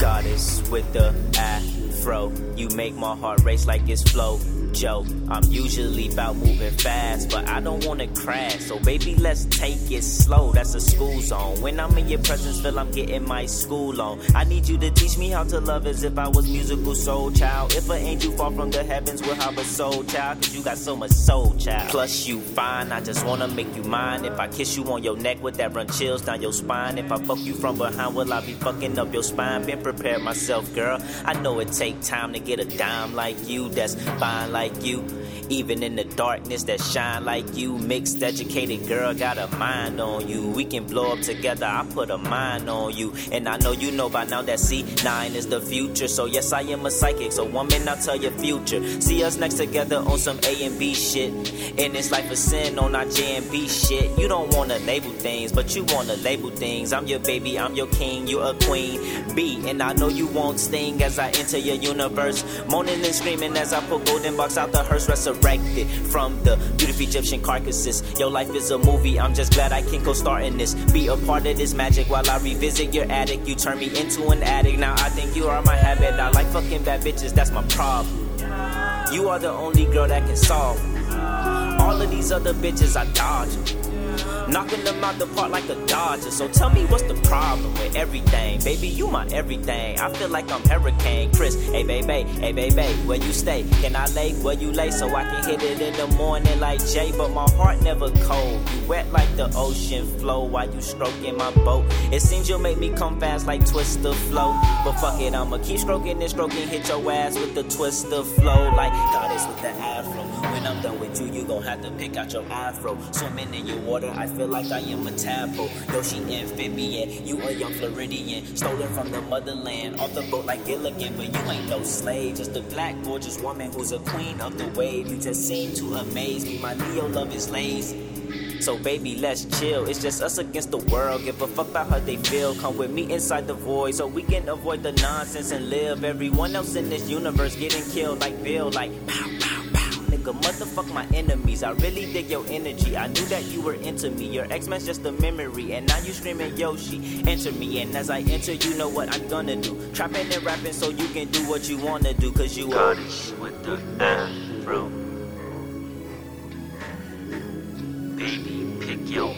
Goddess with the afro. You make my heart race like it's flow. Joe, I'm usually about moving fast, but I don't wanna crash. So baby, let's take it slow. That's a school zone. When I'm in your presence, feel I'm getting my school on. I need you to teach me how to love as if I was musical soul child. If an angel fall from the heavens, we'll have a soul child. Cause you got so much soul child. Plus you fine, I just wanna make you mine. If I kiss you on your neck, would that run chills down your spine? If I fuck you from behind, will I be fucking up your spine? Been prepared myself, girl. I know it time to get a dime like you that's fine like you. Even in the darkness that shine like you. Mixed, educated girl got a mind on you. We can blow up together, I put a mind on you. And I know you know by now that C9 is the future. So yes, I am a psychic. So woman, I'll tell your future. See us next together on some A and B shit. In this life of sin on our J and B shit. You don't wanna label things, but you wanna label things. I'm your baby, I'm your king, you're a queen. B, and I know you won't sting as I enter your universe. Moaning and screaming as I put golden box out the hearse, resurrected from the beautiful Egyptian carcasses. Your life is a movie, I'm just glad I can co star in this. Be a part of this magic while I revisit your attic. You turn me into an addict. Now I think you are my habit. I like fucking bad bitches, that's my problem. You are the only girl that can solve. All of these other bitches I dodge. Knocking them out the park like a Dodger. So tell me what's the problem with everything? Baby, you my everything. I feel like I'm Hurricane Chris. Hey, baby, hey, baby, where you stay? Can I lay where you lay so I can hit it in the morning like Jay? But my heart never cold. You wet like the ocean flow while you stroking my boat. It seems you'll make me come fast like Twista flow. But fuck it, I'ma keep stroking and stroking. Hit your ass with the Twista flow. Like goddess with the afro. When I'm done with you, you gon' have to pick out your afro. Swimming in your water, I feel like I am a tadpole. Yo, she amphibian, you a young Floridian. Stolen from the motherland, off the boat like Gilligan. But you ain't no slave, just a black, gorgeous woman who's a queen of the wave. You just seem to amaze me. My Neo love is lazy. So baby, let's chill. It's just us against the world. Give a fuck about how they feel. Come with me inside the void so we can avoid the nonsense and live. Everyone else in this universe getting killed like Bill, like pow nigga. Motherfuck my enemies. I really dig your energy. I knew that you were into me. Your ex man's just a memory. And now you screaming Yoshi. Enter me. And as I enter, you know what I'm gonna do. Trapping and rapping so you can do what you wanna do. Cause you are. with the afro. Baby, pick your